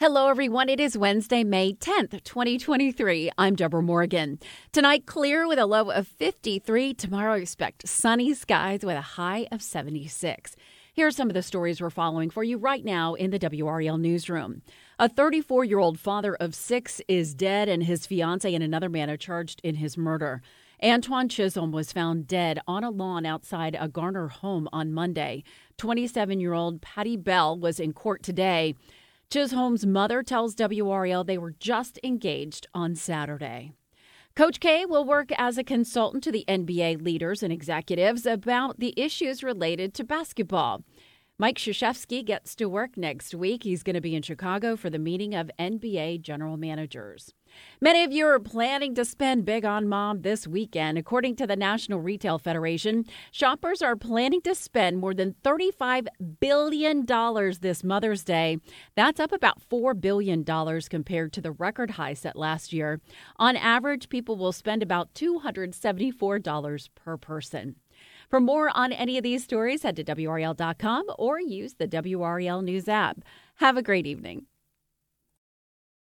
Hello, everyone. It is Wednesday, May 10th, 2023. I'm Deborah Morgan. Tonight, clear with a low of 53. Tomorrow, expect sunny skies with a high of 76. Here are some of the stories we're following for you right now in the WRAL newsroom. A 34 year old father of six is dead, and his fiance and another man are charged in his murder. Antoine Chisholm was found dead on a lawn outside a Garner home on Monday. 27 year old Patty Bell was in court today. Chisholm's mother tells WRAL they were just engaged on Saturday. Coach K will work as a consultant to the NBA leaders and executives about the issues related to basketball. Mike Krzyzewski gets to work next week. He's going to be in Chicago for the meeting of NBA general managers. Many of you are planning to spend big on mom this weekend. According to the National Retail Federation, shoppers are planning to spend more than $35 billion this Mother's Day. That's up about $4 billion compared to the record high set last year. On average, people will spend about $274 per person. For more on any of these stories, head to WRAL.com or use the WRAL News app. Have a great evening.